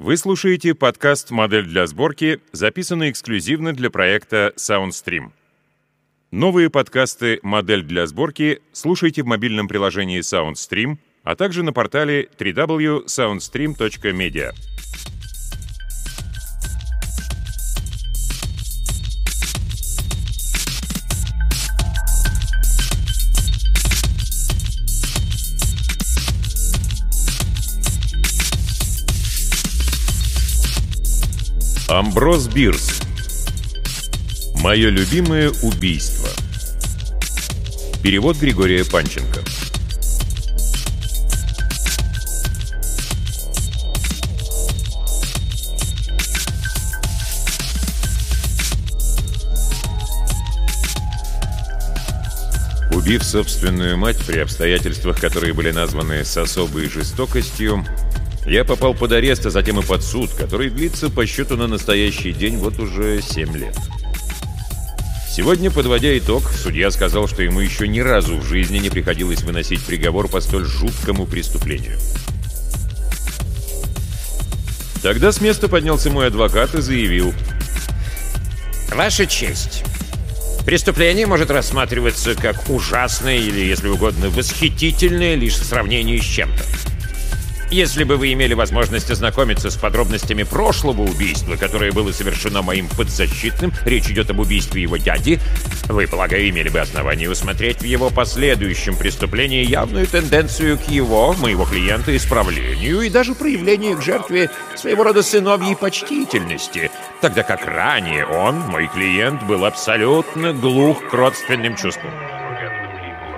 Вы слушаете подкаст «Модель для сборки», записанный эксклюзивно для проекта SoundStream. Новые подкасты «Модель для сборки» слушайте в мобильном приложении SoundStream, а также на портале www.soundstream.media. Амброс Бирс. Мое любимое убийство. Перевод Григория Панченко. Убив собственную мать при обстоятельствах, которые были названы с особой жестокостью, я попал под арест, а затем и под суд, который длится по счету на настоящий день вот уже 7 лет. Сегодня, подводя итог, судья сказал, что ему еще ни разу в жизни не приходилось выносить приговор по столь жуткому преступлению. Тогда с места поднялся мой адвокат и заявил. «Ваша честь, преступление может рассматриваться как ужасное или, если угодно, восхитительное лишь в сравнении с чем-то. Если бы вы имели возможность ознакомиться с подробностями прошлого убийства, которое было совершено моим подзащитным, речь идет об убийстве его дяди, вы, полагаю, имели бы основание усмотреть в его последующем преступлении явную тенденцию к его, моего клиента, исправлению и даже проявлению к жертве своего рода сыновьей почтительности, тогда как ранее он, мой клиент, был абсолютно глух к родственным чувствам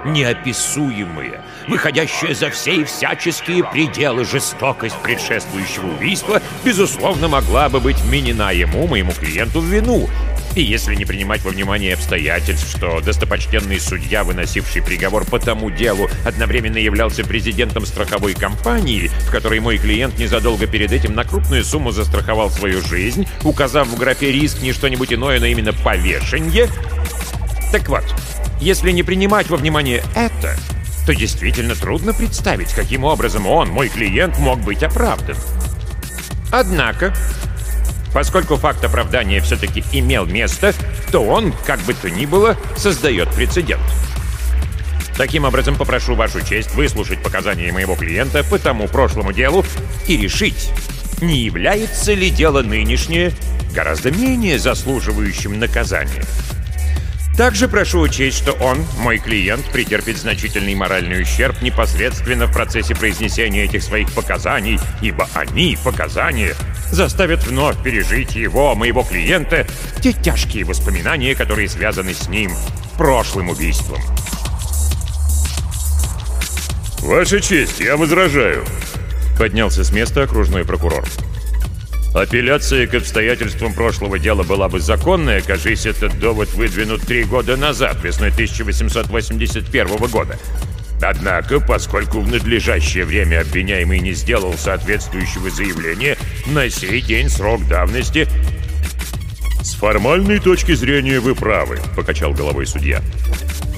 неописуемая, выходящая за все и всяческие пределы жестокость предшествующего убийства, безусловно, могла бы быть вменена ему, моему клиенту, в вину. И если не принимать во внимание обстоятельств, что достопочтенный судья, выносивший приговор по тому делу, одновременно являлся президентом страховой компании, в которой мой клиент незадолго перед этим на крупную сумму застраховал свою жизнь, указав в графе риск не что-нибудь иное, но именно повешенье. Так вот, если не принимать во внимание это, то действительно трудно представить, каким образом он, мой клиент, мог быть оправдан. Однако, поскольку факт оправдания все-таки имел место, то он, как бы то ни было, создает прецедент. Таким образом, попрошу вашу честь выслушать показания моего клиента по тому прошлому делу и решить, не является ли дело нынешнее гораздо менее заслуживающим наказания. Также прошу учесть, что он, мой клиент, претерпит значительный моральный ущерб непосредственно в процессе произнесения этих своих показаний, ибо они, показания, заставят вновь пережить его, моего клиента, те тяжкие воспоминания, которые связаны с ним, прошлым убийством. «Ваша честь, я возражаю», — поднялся с места окружной прокурор. Апелляция к обстоятельствам прошлого дела была бы законная, кажись, этот довод выдвинут три года назад, весной 1881 года. Однако, поскольку в надлежащее время обвиняемый не сделал соответствующего заявления, на сей день срок давности... «С формальной точки зрения вы правы», — покачал головой судья.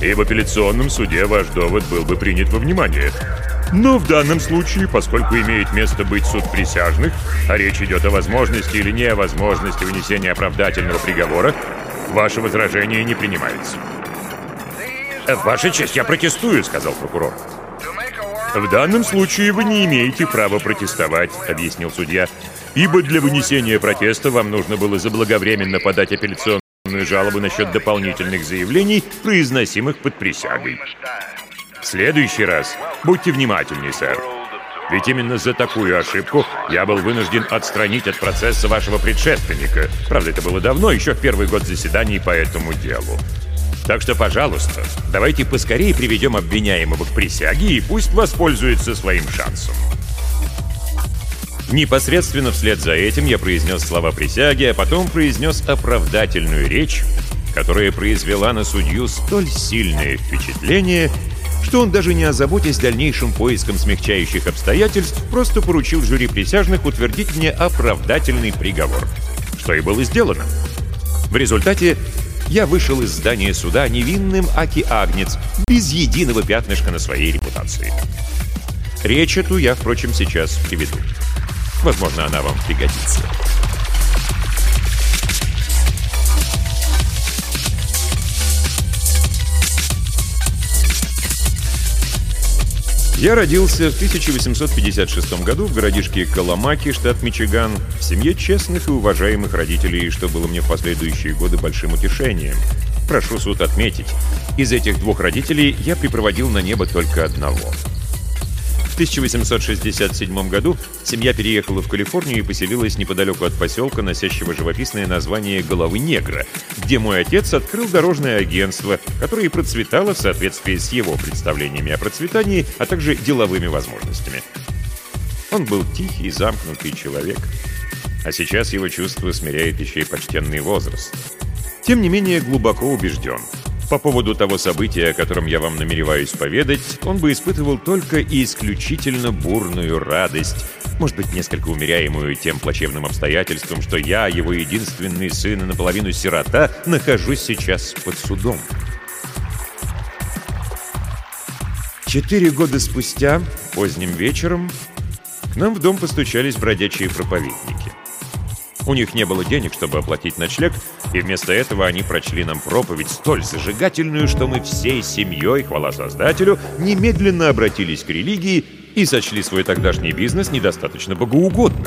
«И в апелляционном суде ваш довод был бы принят во внимание. Но в данном случае, поскольку имеет место быть суд присяжных, а речь идет о возможности или невозможности вынесения оправдательного приговора, ваше возражение не принимается. Э, «Ваша честь, я протестую», — сказал прокурор. «В данном случае вы не имеете права протестовать», — объяснил судья, «ибо для вынесения протеста вам нужно было заблаговременно подать апелляционную жалобу насчет дополнительных заявлений, произносимых под присягой. Следующий раз будьте внимательнее, сэр. Ведь именно за такую ошибку я был вынужден отстранить от процесса вашего предшественника. Правда, это было давно, еще в первый год заседаний по этому делу. Так что, пожалуйста, давайте поскорее приведем обвиняемого к присяге и пусть воспользуется своим шансом. Непосредственно вслед за этим я произнес слова присяги, а потом произнес оправдательную речь, которая произвела на судью столь сильное впечатление, что он, даже не озаботясь дальнейшим поиском смягчающих обстоятельств, просто поручил жюри присяжных утвердить мне оправдательный приговор. Что и было сделано. В результате я вышел из здания суда невинным Аки Агнец, без единого пятнышка на своей репутации. Речь эту я, впрочем, сейчас приведу. Возможно, она вам пригодится. Я родился в 1856 году в городишке Коломаки, штат Мичиган, в семье честных и уважаемых родителей, что было мне в последующие годы большим утешением. Прошу суд отметить, из этих двух родителей я припроводил на небо только одного — 1867 году семья переехала в Калифорнию и поселилась неподалеку от поселка, носящего живописное название «Головы негра», где мой отец открыл дорожное агентство, которое и процветало в соответствии с его представлениями о процветании, а также деловыми возможностями. Он был тихий, замкнутый человек, а сейчас его чувство смиряет еще и почтенный возраст. Тем не менее, глубоко убежден — по поводу того события, о котором я вам намереваюсь поведать, он бы испытывал только и исключительно бурную радость, может быть, несколько умеряемую тем плачевным обстоятельством, что я, его единственный сын и наполовину сирота, нахожусь сейчас под судом. Четыре года спустя, поздним вечером, к нам в дом постучались бродячие проповедники. У них не было денег, чтобы оплатить ночлег, и вместо этого они прочли нам проповедь столь зажигательную, что мы всей семьей, хвала Создателю, немедленно обратились к религии и сочли свой тогдашний бизнес недостаточно богоугодным.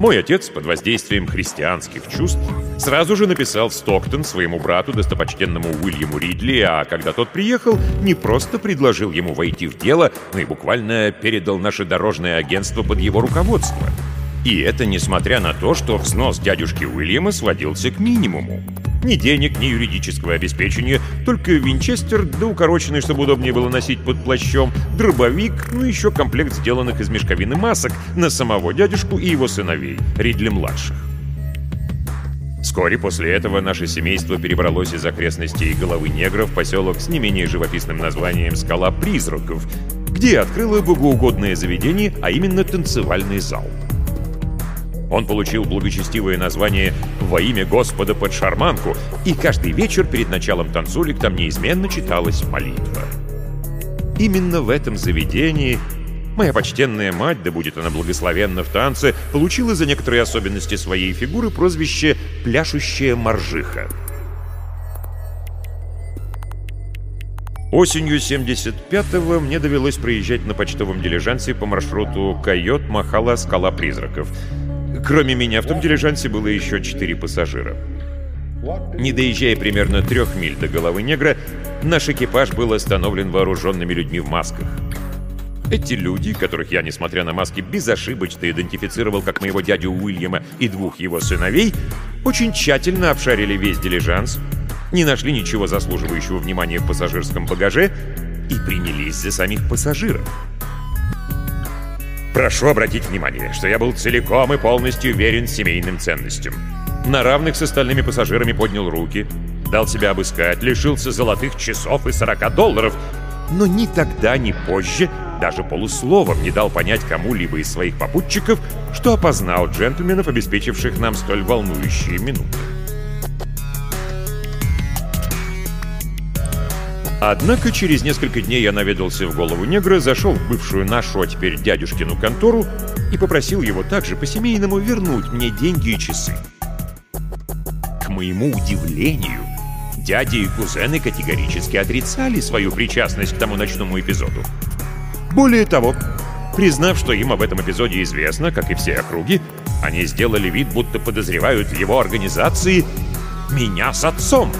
Мой отец, под воздействием христианских чувств, сразу же написал в Стоктон своему брату, достопочтенному Уильяму Ридли, а когда тот приехал, не просто предложил ему войти в дело, но и буквально передал наше дорожное агентство под его руководство — и это несмотря на то, что взнос дядюшки Уильяма сводился к минимуму. Ни денег, ни юридического обеспечения, только винчестер, да укороченный, чтобы удобнее было носить под плащом, дробовик, ну еще комплект сделанных из мешковины масок на самого дядюшку и его сыновей, Ридли-младших. Вскоре после этого наше семейство перебралось из окрестностей Головы Негра в поселок с не менее живописным названием «Скала призраков», где открыло богоугодное заведение, а именно танцевальный зал. Он получил благочестивое название «Во имя Господа под шарманку», и каждый вечер перед началом танцулик там неизменно читалась молитва. Именно в этом заведении моя почтенная мать, да будет она благословенна в танце, получила за некоторые особенности своей фигуры прозвище «пляшущая моржиха». Осенью 75-го мне довелось проезжать на почтовом дилижансе по маршруту Койот-Махала-Скала Призраков — Кроме меня в том дилижансе было еще четыре пассажира. Не доезжая примерно трех миль до головы негра, наш экипаж был остановлен вооруженными людьми в масках. Эти люди, которых я, несмотря на маски, безошибочно идентифицировал как моего дядю Уильяма и двух его сыновей, очень тщательно обшарили весь дилижанс, не нашли ничего заслуживающего внимания в пассажирском багаже и принялись за самих пассажиров. Прошу обратить внимание, что я был целиком и полностью верен семейным ценностям. На равных с остальными пассажирами поднял руки, дал себя обыскать, лишился золотых часов и 40 долларов, но ни тогда, ни позже даже полусловом не дал понять кому-либо из своих попутчиков, что опознал джентльменов, обеспечивших нам столь волнующие минуты. Однако через несколько дней я наведался в голову негра, зашел в бывшую нашу, а теперь дядюшкину контору и попросил его также по-семейному вернуть мне деньги и часы. К моему удивлению, дяди и кузены категорически отрицали свою причастность к тому ночному эпизоду. Более того, признав, что им об этом эпизоде известно, как и все округи, они сделали вид, будто подозревают в его организации меня с отцом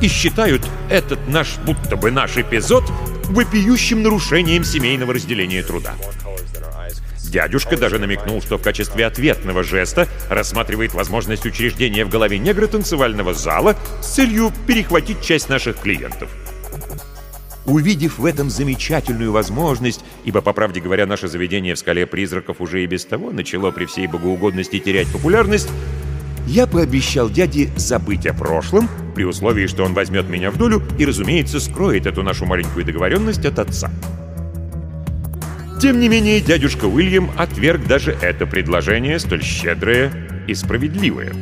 и считают этот наш, будто бы наш эпизод, вопиющим нарушением семейного разделения труда. Дядюшка даже намекнул, что в качестве ответного жеста рассматривает возможность учреждения в голове негра танцевального зала с целью перехватить часть наших клиентов. Увидев в этом замечательную возможность, ибо, по правде говоря, наше заведение в «Скале призраков» уже и без того начало при всей богоугодности терять популярность, я пообещал дяде забыть о прошлом, при условии, что он возьмет меня в долю и, разумеется, скроет эту нашу маленькую договоренность от отца. Тем не менее, дядюшка Уильям отверг даже это предложение, столь щедрое и справедливое.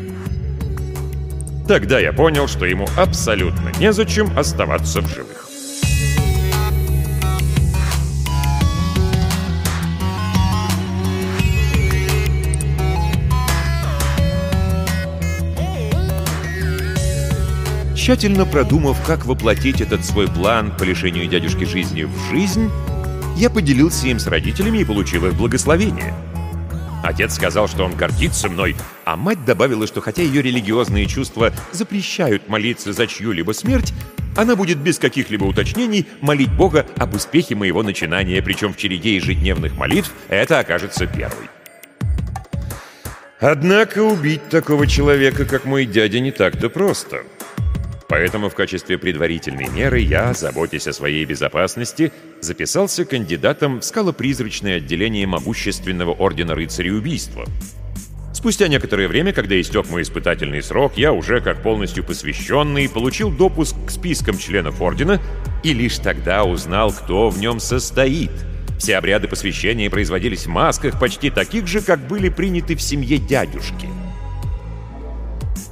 Тогда я понял, что ему абсолютно незачем оставаться в живых. Тщательно продумав, как воплотить этот свой план по лишению дядюшки жизни в жизнь, я поделился им с родителями и получил их благословение. Отец сказал, что он гордится мной, а мать добавила, что хотя ее религиозные чувства запрещают молиться за чью-либо смерть, она будет без каких-либо уточнений молить Бога об успехе моего начинания, причем в череде ежедневных молитв это окажется первой. Однако убить такого человека, как мой дядя, не так-то просто. Поэтому в качестве предварительной меры я, заботясь о своей безопасности, записался кандидатом в скалопризрачное отделение могущественного ордена рыцарей убийства. Спустя некоторое время, когда истек мой испытательный срок, я уже, как полностью посвященный, получил допуск к спискам членов ордена и лишь тогда узнал, кто в нем состоит — все обряды посвящения производились в масках, почти таких же, как были приняты в семье дядюшки.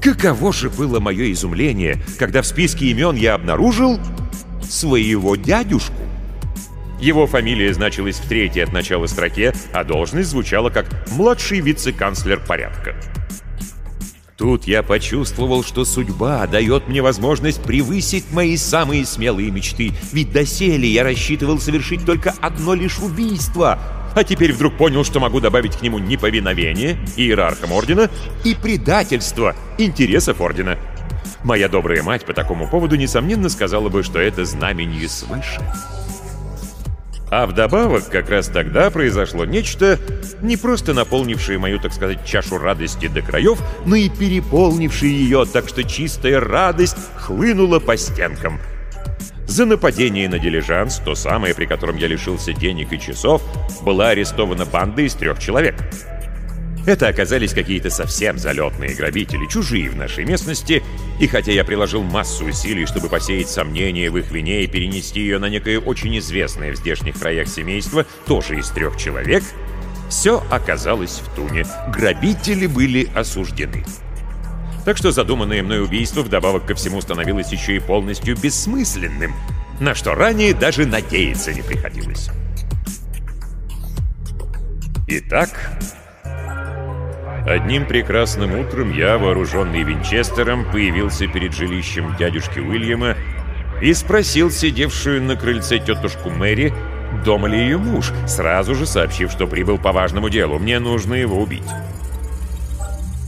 Каково же было мое изумление, когда в списке имен я обнаружил своего дядюшку. Его фамилия значилась в третьей от начала строке, а должность звучала как «младший вице-канцлер порядка». Тут я почувствовал, что судьба дает мне возможность превысить мои самые смелые мечты, ведь доселе я рассчитывал совершить только одно лишь убийство, а теперь вдруг понял, что могу добавить к нему неповиновение иерархам Ордена и предательство интересов Ордена. Моя добрая мать по такому поводу, несомненно, сказала бы, что это знамение свыше. А вдобавок, как раз тогда произошло нечто, не просто наполнившее мою, так сказать, чашу радости до краев, но и переполнившее ее, так что чистая радость хлынула по стенкам. За нападение на дилижанс, то самое, при котором я лишился денег и часов, была арестована банда из трех человек — это оказались какие-то совсем залетные грабители, чужие в нашей местности, и хотя я приложил массу усилий, чтобы посеять сомнения в их вине и перенести ее на некое очень известное в здешних краях семейство, тоже из трех человек, все оказалось в туне. Грабители были осуждены. Так что задуманное мной убийство вдобавок ко всему становилось еще и полностью бессмысленным, на что ранее даже надеяться не приходилось. Итак, Одним прекрасным утром я, вооруженный винчестером, появился перед жилищем дядюшки Уильяма и спросил сидевшую на крыльце тетушку Мэри, дома ли ее муж, сразу же сообщив, что прибыл по важному делу, мне нужно его убить.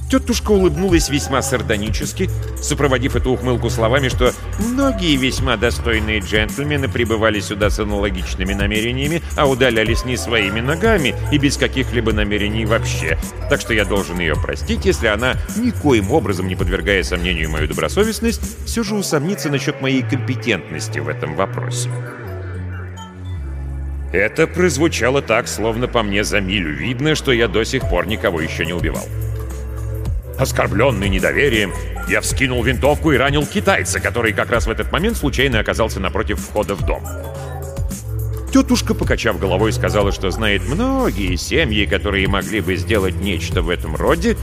Тетушка улыбнулась весьма сардонически, сопроводив эту ухмылку словами, что многие весьма достойные джентльмены прибывали сюда с аналогичными намерениями, а удалялись не своими ногами и без каких-либо намерений вообще. Так что я должен ее простить, если она, никоим образом не подвергая сомнению мою добросовестность, все же усомнится насчет моей компетентности в этом вопросе. Это прозвучало так, словно по мне за милю видно, что я до сих пор никого еще не убивал. Оскорбленный недоверием, я вскинул винтовку и ранил китайца, который как раз в этот момент случайно оказался напротив входа в дом. Тетушка, покачав головой, сказала, что знает многие семьи, которые могли бы сделать нечто в этом роде,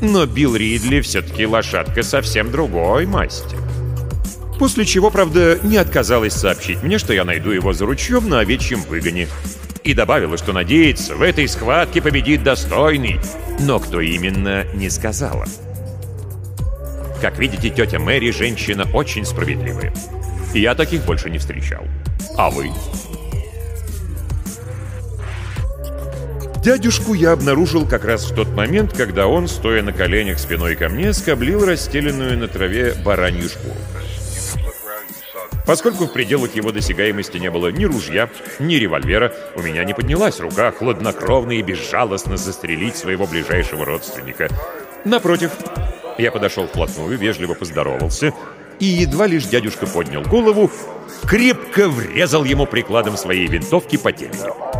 но Билл Ридли все-таки лошадка совсем другой масти. После чего, правда, не отказалась сообщить мне, что я найду его за ручьем на овечьем выгоне. И добавила, что надеется, в этой схватке победит достойный, но кто именно, не сказала. Как видите, тетя Мэри женщина очень справедливая. Я таких больше не встречал. А вы? Дядюшку я обнаружил как раз в тот момент, когда он, стоя на коленях спиной ко мне, скоблил расстеленную на траве баранью шкуру. Поскольку в пределах его досягаемости не было ни ружья, ни револьвера, у меня не поднялась рука хладнокровно и безжалостно застрелить своего ближайшего родственника. Напротив, я подошел вплотную, вежливо поздоровался, и едва лишь дядюшка поднял голову, крепко врезал ему прикладом своей винтовки по темени.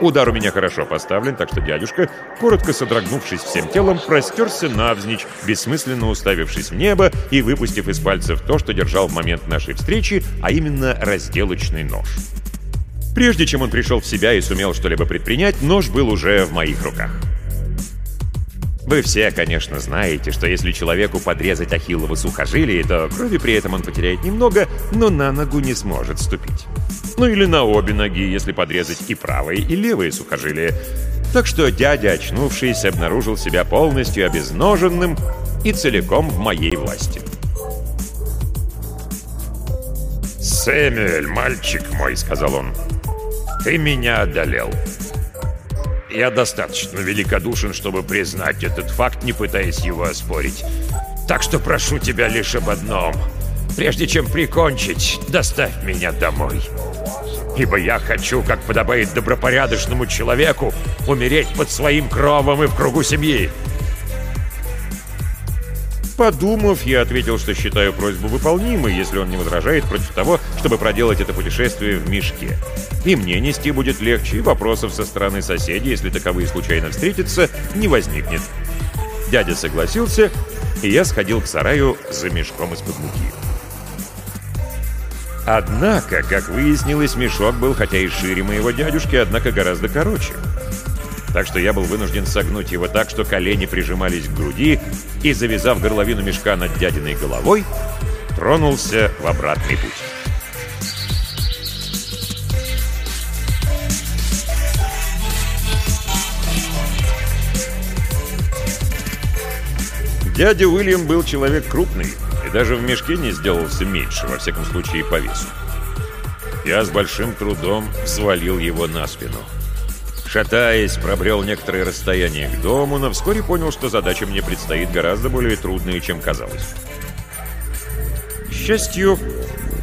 Удар у меня хорошо поставлен, так что дядюшка, коротко содрогнувшись всем телом, простерся навзничь, бессмысленно уставившись в небо и выпустив из пальцев то, что держал в момент нашей встречи, а именно разделочный нож. Прежде чем он пришел в себя и сумел что-либо предпринять, нож был уже в моих руках. Вы все, конечно, знаете, что если человеку подрезать ахиллово сухожилие, то крови при этом он потеряет немного, но на ногу не сможет ступить. Ну или на обе ноги, если подрезать и правое, и левое сухожилие. Так что дядя, очнувшись, обнаружил себя полностью обезноженным и целиком в моей власти. «Сэмюэль, мальчик мой», — сказал он, — «ты меня одолел. Я достаточно великодушен, чтобы признать этот факт, не пытаясь его оспорить. Так что прошу тебя лишь об одном. Прежде чем прикончить, доставь меня домой. Ибо я хочу, как подобает добропорядочному человеку, умереть под своим кровом и в кругу семьи. Подумав, я ответил, что считаю просьбу выполнимой, если он не возражает против того, чтобы проделать это путешествие в мешке. И мне нести будет легче, и вопросов со стороны соседей, если таковые случайно встретятся, не возникнет. Дядя согласился, и я сходил к сараю за мешком из-под муки. Однако, как выяснилось, мешок был хотя и шире моего дядюшки, однако гораздо короче так что я был вынужден согнуть его так, что колени прижимались к груди, и, завязав горловину мешка над дядиной головой, тронулся в обратный путь. Дядя Уильям был человек крупный даже в мешке не сделался меньше, во всяком случае по весу. Я с большим трудом взвалил его на спину. Шатаясь, пробрел некоторое расстояние к дому, но вскоре понял, что задача мне предстоит гораздо более трудная, чем казалось. К счастью,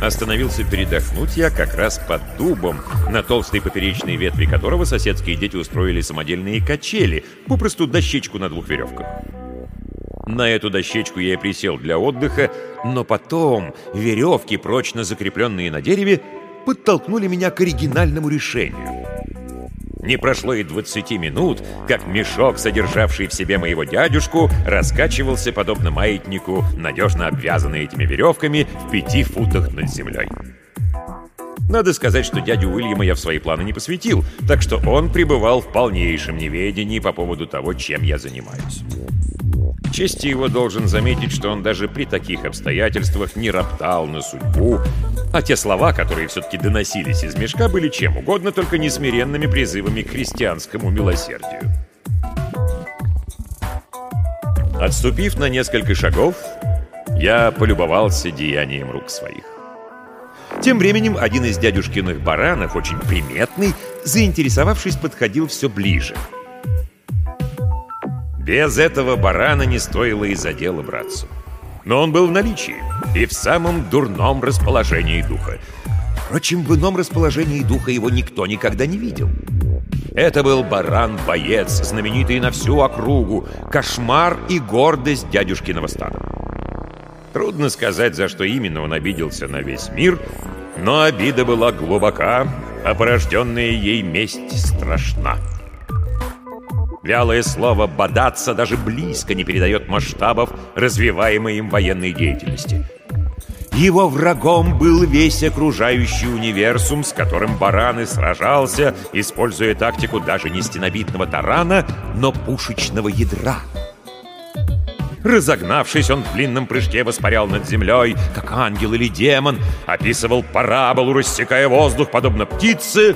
остановился передохнуть я как раз под дубом, на толстой поперечной ветви которого соседские дети устроили самодельные качели, попросту дощечку на двух веревках. На эту дощечку я и присел для отдыха, но потом веревки, прочно закрепленные на дереве, подтолкнули меня к оригинальному решению. Не прошло и 20 минут, как мешок, содержавший в себе моего дядюшку, раскачивался, подобно маятнику, надежно обвязанный этими веревками в пяти футах над землей. Надо сказать, что дядю Уильяма я в свои планы не посвятил, так что он пребывал в полнейшем неведении по поводу того, чем я занимаюсь. К чести его должен заметить, что он даже при таких обстоятельствах не роптал на судьбу, а те слова, которые все-таки доносились из мешка, были чем угодно, только несмиренными призывами к христианскому милосердию. Отступив на несколько шагов, я полюбовался деянием рук своих. Тем временем один из дядюшкиных баранов, очень приметный, заинтересовавшись, подходил все ближе — без этого барана не стоило и за дело браться. Но он был в наличии и в самом дурном расположении духа. Впрочем, в ином расположении духа его никто никогда не видел. Это был баран-боец, знаменитый на всю округу, кошмар и гордость дядюшкиного стада. Трудно сказать, за что именно он обиделся на весь мир, но обида была глубока, а порожденная ей месть страшна. Вялое слово «бодаться» даже близко не передает масштабов развиваемой им военной деятельности. Его врагом был весь окружающий универсум, с которым Баран и сражался, используя тактику даже не стенобитного тарана, но пушечного ядра. Разогнавшись, он в длинном прыжке воспарял над землей, как ангел или демон, описывал параболу, рассекая воздух, подобно птице,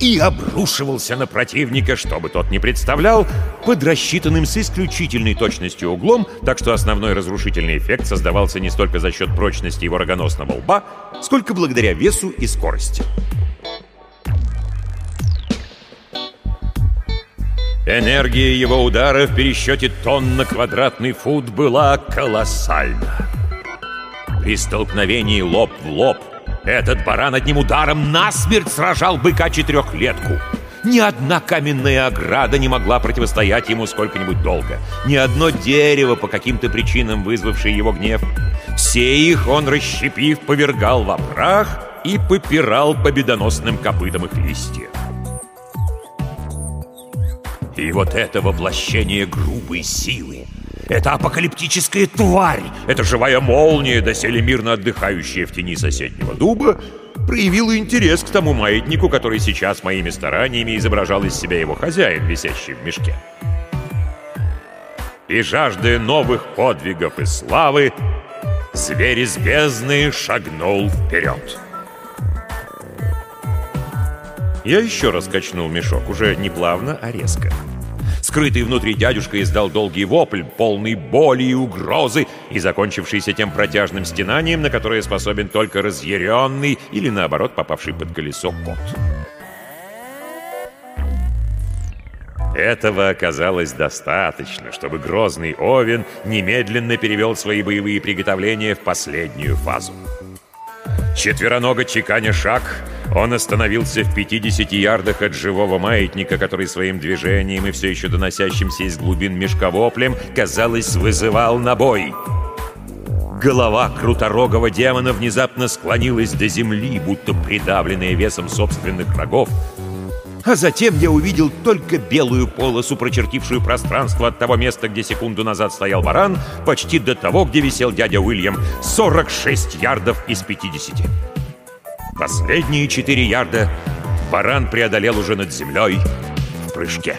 и обрушивался на противника, чтобы тот не представлял, под рассчитанным с исключительной точностью углом, так что основной разрушительный эффект создавался не столько за счет прочности его рогоносного лба, сколько благодаря весу и скорости. Энергия его удара в пересчете тонн на квадратный фут была колоссальна. При столкновении лоб в лоб этот баран одним ударом насмерть сражал быка-четырехлетку. Ни одна каменная ограда не могла противостоять ему сколько-нибудь долго. Ни одно дерево, по каким-то причинам вызвавшее его гнев. Все их он, расщепив, повергал во прах и попирал победоносным копытом их листья. И вот это воплощение грубой силы, это апокалиптическая тварь, это живая молния, доселе мирно отдыхающая в тени соседнего дуба, проявила интерес к тому маятнику, который сейчас моими стараниями изображал из себя его хозяин, висящий в мешке. И жаждая новых подвигов и славы, зверь из бездны шагнул вперед. Я еще раз качнул мешок, уже не плавно, а резко. Скрытый внутри дядюшка издал долгий вопль, полный боли и угрозы, и закончившийся тем протяжным стенанием, на которое способен только разъяренный или, наоборот, попавший под колесо кот. Этого оказалось достаточно, чтобы грозный Овен немедленно перевел свои боевые приготовления в последнюю фазу. Четвероного чеканя шаг, он остановился в 50 ярдах от живого маятника, который своим движением и все еще доносящимся из глубин мешка воплем, казалось, вызывал на бой. Голова круторогого демона внезапно склонилась до земли, будто придавленная весом собственных врагов, а затем я увидел только белую полосу, прочертившую пространство от того места, где секунду назад стоял баран, почти до того, где висел дядя Уильям. 46 ярдов из 50. Последние 4 ярда баран преодолел уже над землей в прыжке.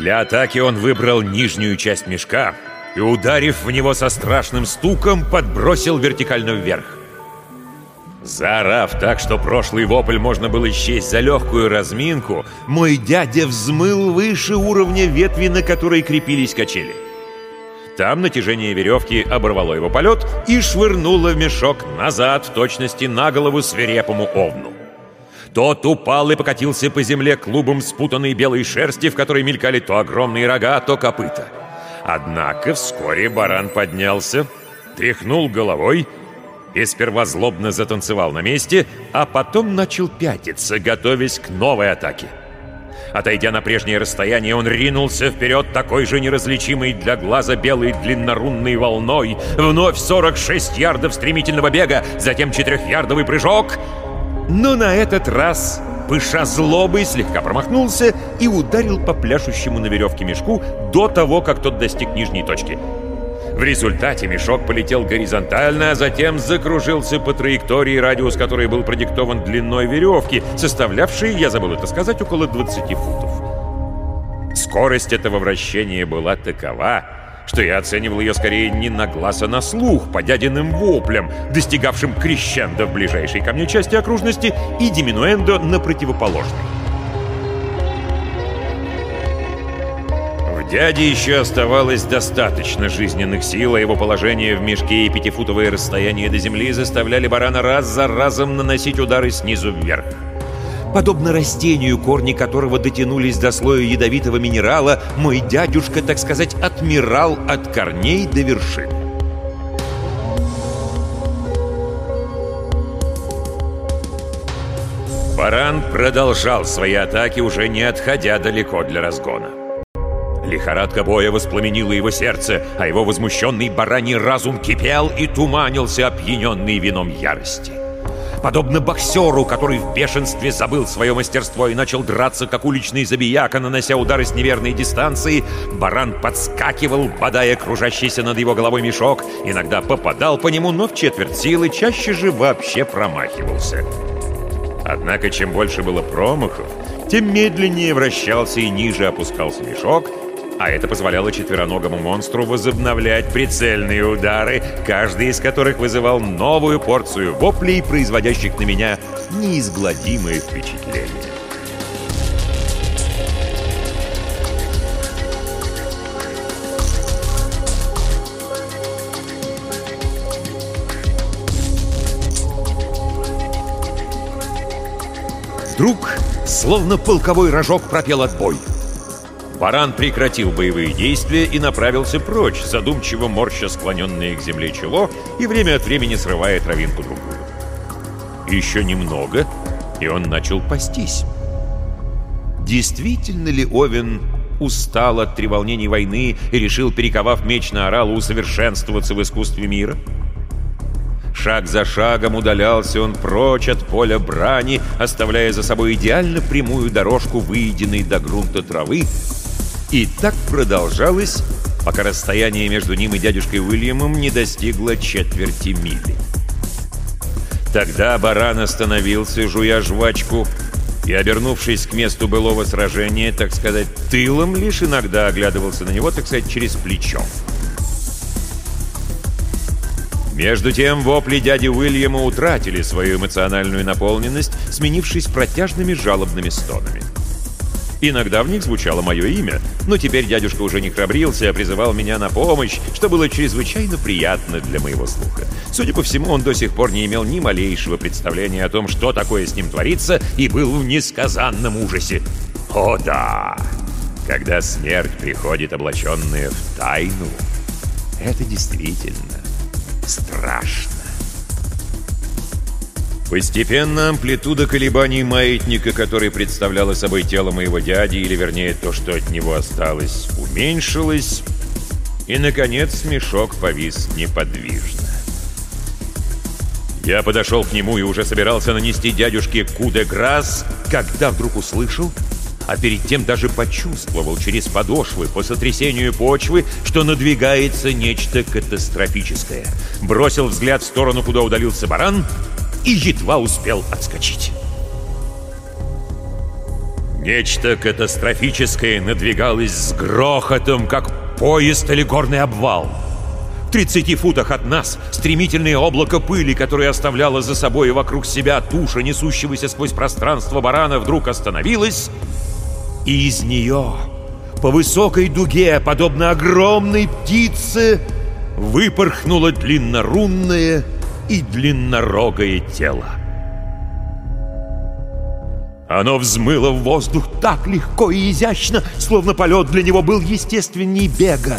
Для атаки он выбрал нижнюю часть мешка — и, ударив в него со страшным стуком, подбросил вертикально вверх. Заорав так, что прошлый вопль можно было счесть за легкую разминку, мой дядя взмыл выше уровня ветви, на которой крепились качели. Там натяжение веревки оборвало его полет и швырнуло в мешок назад в точности на голову свирепому овну. Тот упал и покатился по земле клубом спутанной белой шерсти, в которой мелькали то огромные рога, то копыта. Однако вскоре баран поднялся, тряхнул головой и сперва злобно затанцевал на месте, а потом начал пятиться, готовясь к новой атаке. Отойдя на прежнее расстояние, он ринулся вперед такой же неразличимой для глаза белой длиннорунной волной. Вновь 46 ярдов стремительного бега, затем четырехярдовый прыжок. Но на этот раз пыша злобой, слегка промахнулся и ударил по пляшущему на веревке мешку до того, как тот достиг нижней точки. В результате мешок полетел горизонтально, а затем закружился по траектории, радиус которой был продиктован длиной веревки, составлявшей, я забыл это сказать, около 20 футов. Скорость этого вращения была такова, что я оценивал ее скорее не на глаз, а на слух, по дядиным воплям, достигавшим крещендо в ближайшей ко мне части окружности и диминуэндо на противоположной. В дяде еще оставалось достаточно жизненных сил, а его положение в мешке и пятифутовое расстояние до земли заставляли барана раз за разом наносить удары снизу вверх. Подобно растению, корни которого дотянулись до слоя ядовитого минерала, мой дядюшка, так сказать, отмирал от корней до вершин. Баран продолжал свои атаки, уже не отходя далеко для разгона. Лихорадка боя воспламенила его сердце, а его возмущенный бараний разум кипел и туманился, опьяненный вином ярости. Подобно боксеру, который в бешенстве забыл свое мастерство и начал драться, как уличный забияка, нанося удары с неверной дистанции, баран подскакивал, бодая кружащийся над его головой мешок, иногда попадал по нему, но в четверть силы чаще же вообще промахивался. Однако, чем больше было промахов, тем медленнее вращался и ниже опускался мешок, а это позволяло четвероногому монстру возобновлять прицельные удары, каждый из которых вызывал новую порцию воплей, производящих на меня неизгладимое впечатление. Вдруг, словно полковой рожок, пропел отбой — Баран прекратил боевые действия и направился прочь, задумчиво морща склоненное к земле чело и время от времени срывая травинку другую. Еще немного, и он начал пастись. Действительно ли Овен устал от треволнений войны и решил, перековав меч на орал, усовершенствоваться в искусстве мира? Шаг за шагом удалялся он прочь от поля брани, оставляя за собой идеально прямую дорожку, выеденной до грунта травы, и так продолжалось, пока расстояние между ним и дядюшкой Уильямом не достигло четверти мили. Тогда баран остановился, жуя жвачку, и, обернувшись к месту былого сражения, так сказать, тылом, лишь иногда оглядывался на него, так сказать, через плечо. Между тем, вопли дяди Уильяма утратили свою эмоциональную наполненность, сменившись протяжными жалобными стонами. Иногда в них звучало мое имя, но теперь дядюшка уже не храбрился, а призывал меня на помощь, что было чрезвычайно приятно для моего слуха. Судя по всему, он до сих пор не имел ни малейшего представления о том, что такое с ним творится, и был в несказанном ужасе. О да! Когда смерть приходит облаченная в тайну, это действительно страшно. Постепенно амплитуда колебаний маятника, который представляло собой тело моего дяди, или вернее то, что от него осталось, уменьшилась, и, наконец, мешок повис неподвижно. Я подошел к нему и уже собирался нанести дядюшке куде когда вдруг услышал, а перед тем даже почувствовал через подошвы по сотрясению почвы, что надвигается нечто катастрофическое. Бросил взгляд в сторону, куда удалился баран — и едва успел отскочить. Нечто катастрофическое надвигалось с грохотом, как поезд или горный обвал. В 30 футах от нас стремительное облако пыли, которое оставляло за собой вокруг себя туша, несущегося сквозь пространство барана, вдруг остановилось, и из нее по высокой дуге, подобно огромной птице, выпорхнуло длиннорунное и длиннорогое тело. Оно взмыло в воздух так легко и изящно, словно полет для него был естественней бега,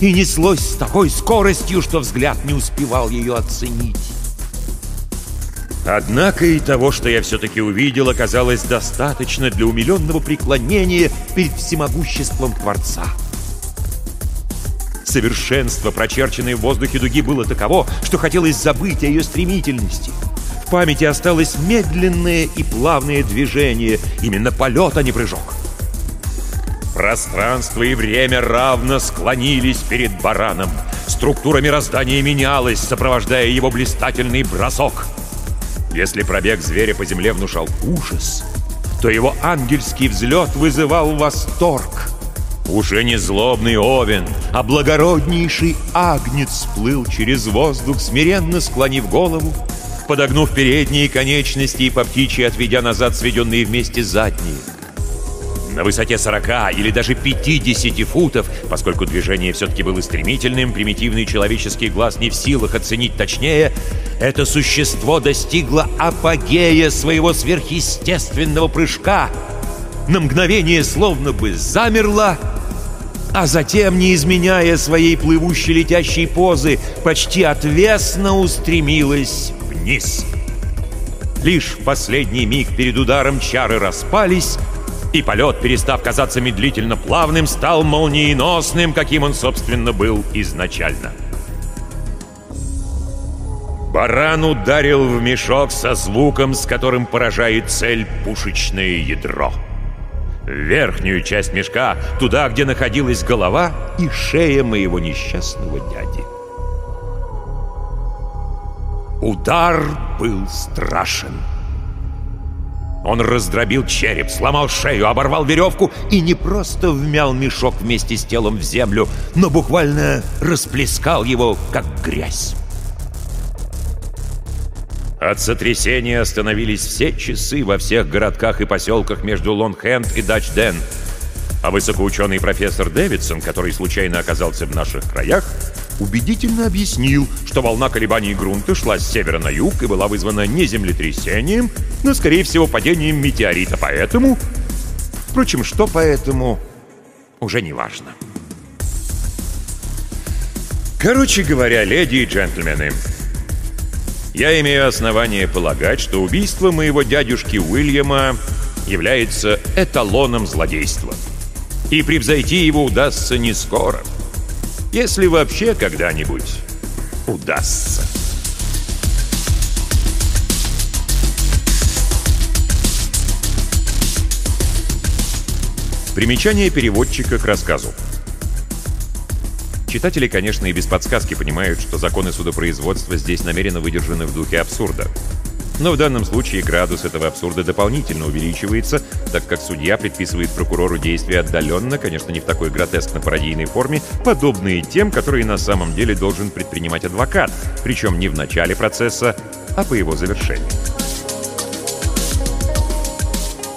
и неслось с такой скоростью, что взгляд не успевал ее оценить. Однако и того, что я все-таки увидел, оказалось достаточно для умиленного преклонения перед всемогуществом Творца — Совершенство, прочерченное в воздухе дуги, было таково, что хотелось забыть о ее стремительности. В памяти осталось медленное и плавное движение, именно полет, а не прыжок. Пространство и время равно склонились перед бараном. Структура мироздания менялась, сопровождая его блистательный бросок. Если пробег зверя по земле внушал ужас, то его ангельский взлет вызывал восторг. Уже не злобный овен, а благороднейший агнец плыл через воздух, смиренно склонив голову, подогнув передние конечности и по птичьи отведя назад сведенные вместе задние. На высоте 40 или даже 50 футов, поскольку движение все-таки было стремительным, примитивный человеческий глаз не в силах оценить точнее, это существо достигло апогея своего сверхъестественного прыжка. На мгновение словно бы замерло, а затем, не изменяя своей плывущей летящей позы, почти отвесно устремилась вниз. Лишь в последний миг перед ударом чары распались, и полет, перестав казаться медлительно плавным, стал молниеносным, каким он, собственно, был изначально. Баран ударил в мешок со звуком, с которым поражает цель пушечное ядро — верхнюю часть мешка, туда, где находилась голова и шея моего несчастного дяди. Удар был страшен. Он раздробил череп, сломал шею, оборвал веревку и не просто вмял мешок вместе с телом в землю, но буквально расплескал его, как грязь. От сотрясения остановились все часы во всех городках и поселках между Лонгхенд и Дачден. А высокоученый профессор Дэвидсон, который случайно оказался в наших краях, убедительно объяснил, что волна колебаний грунта шла с севера на юг и была вызвана не землетрясением, но, скорее всего, падением метеорита. Поэтому... Впрочем, что поэтому, уже не важно. Короче говоря, леди и джентльмены, я имею основание полагать, что убийство моего дядюшки Уильяма является эталоном злодейства. И превзойти его удастся не скоро. Если вообще когда-нибудь удастся. Примечание переводчика к рассказу. Читатели, конечно, и без подсказки понимают, что законы судопроизводства здесь намеренно выдержаны в духе абсурда. Но в данном случае градус этого абсурда дополнительно увеличивается, так как судья предписывает прокурору действия отдаленно, конечно, не в такой гротескно-пародийной форме, подобные тем, которые на самом деле должен предпринимать адвокат, причем не в начале процесса, а по его завершении.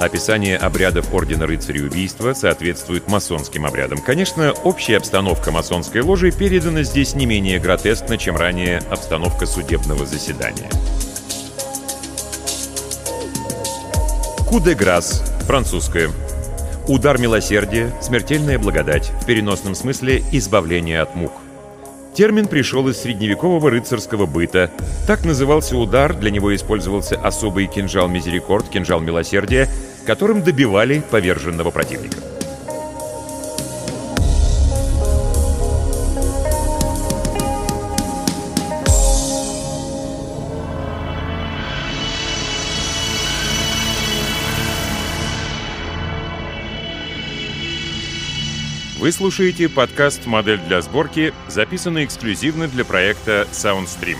Описание обрядов Ордена Рыцарей Убийства соответствует масонским обрядам. Конечно, общая обстановка масонской ложи передана здесь не менее гротескно, чем ранее обстановка судебного заседания. Куде грас, французское. Удар милосердия, смертельная благодать, в переносном смысле избавление от мук. Термин пришел из средневекового рыцарского быта. Так назывался удар, для него использовался особый кинжал мизерикорд, кинжал милосердия, которым добивали поверженного противника. Вы слушаете подкаст «Модель для сборки», записанный эксклюзивно для проекта SoundStream.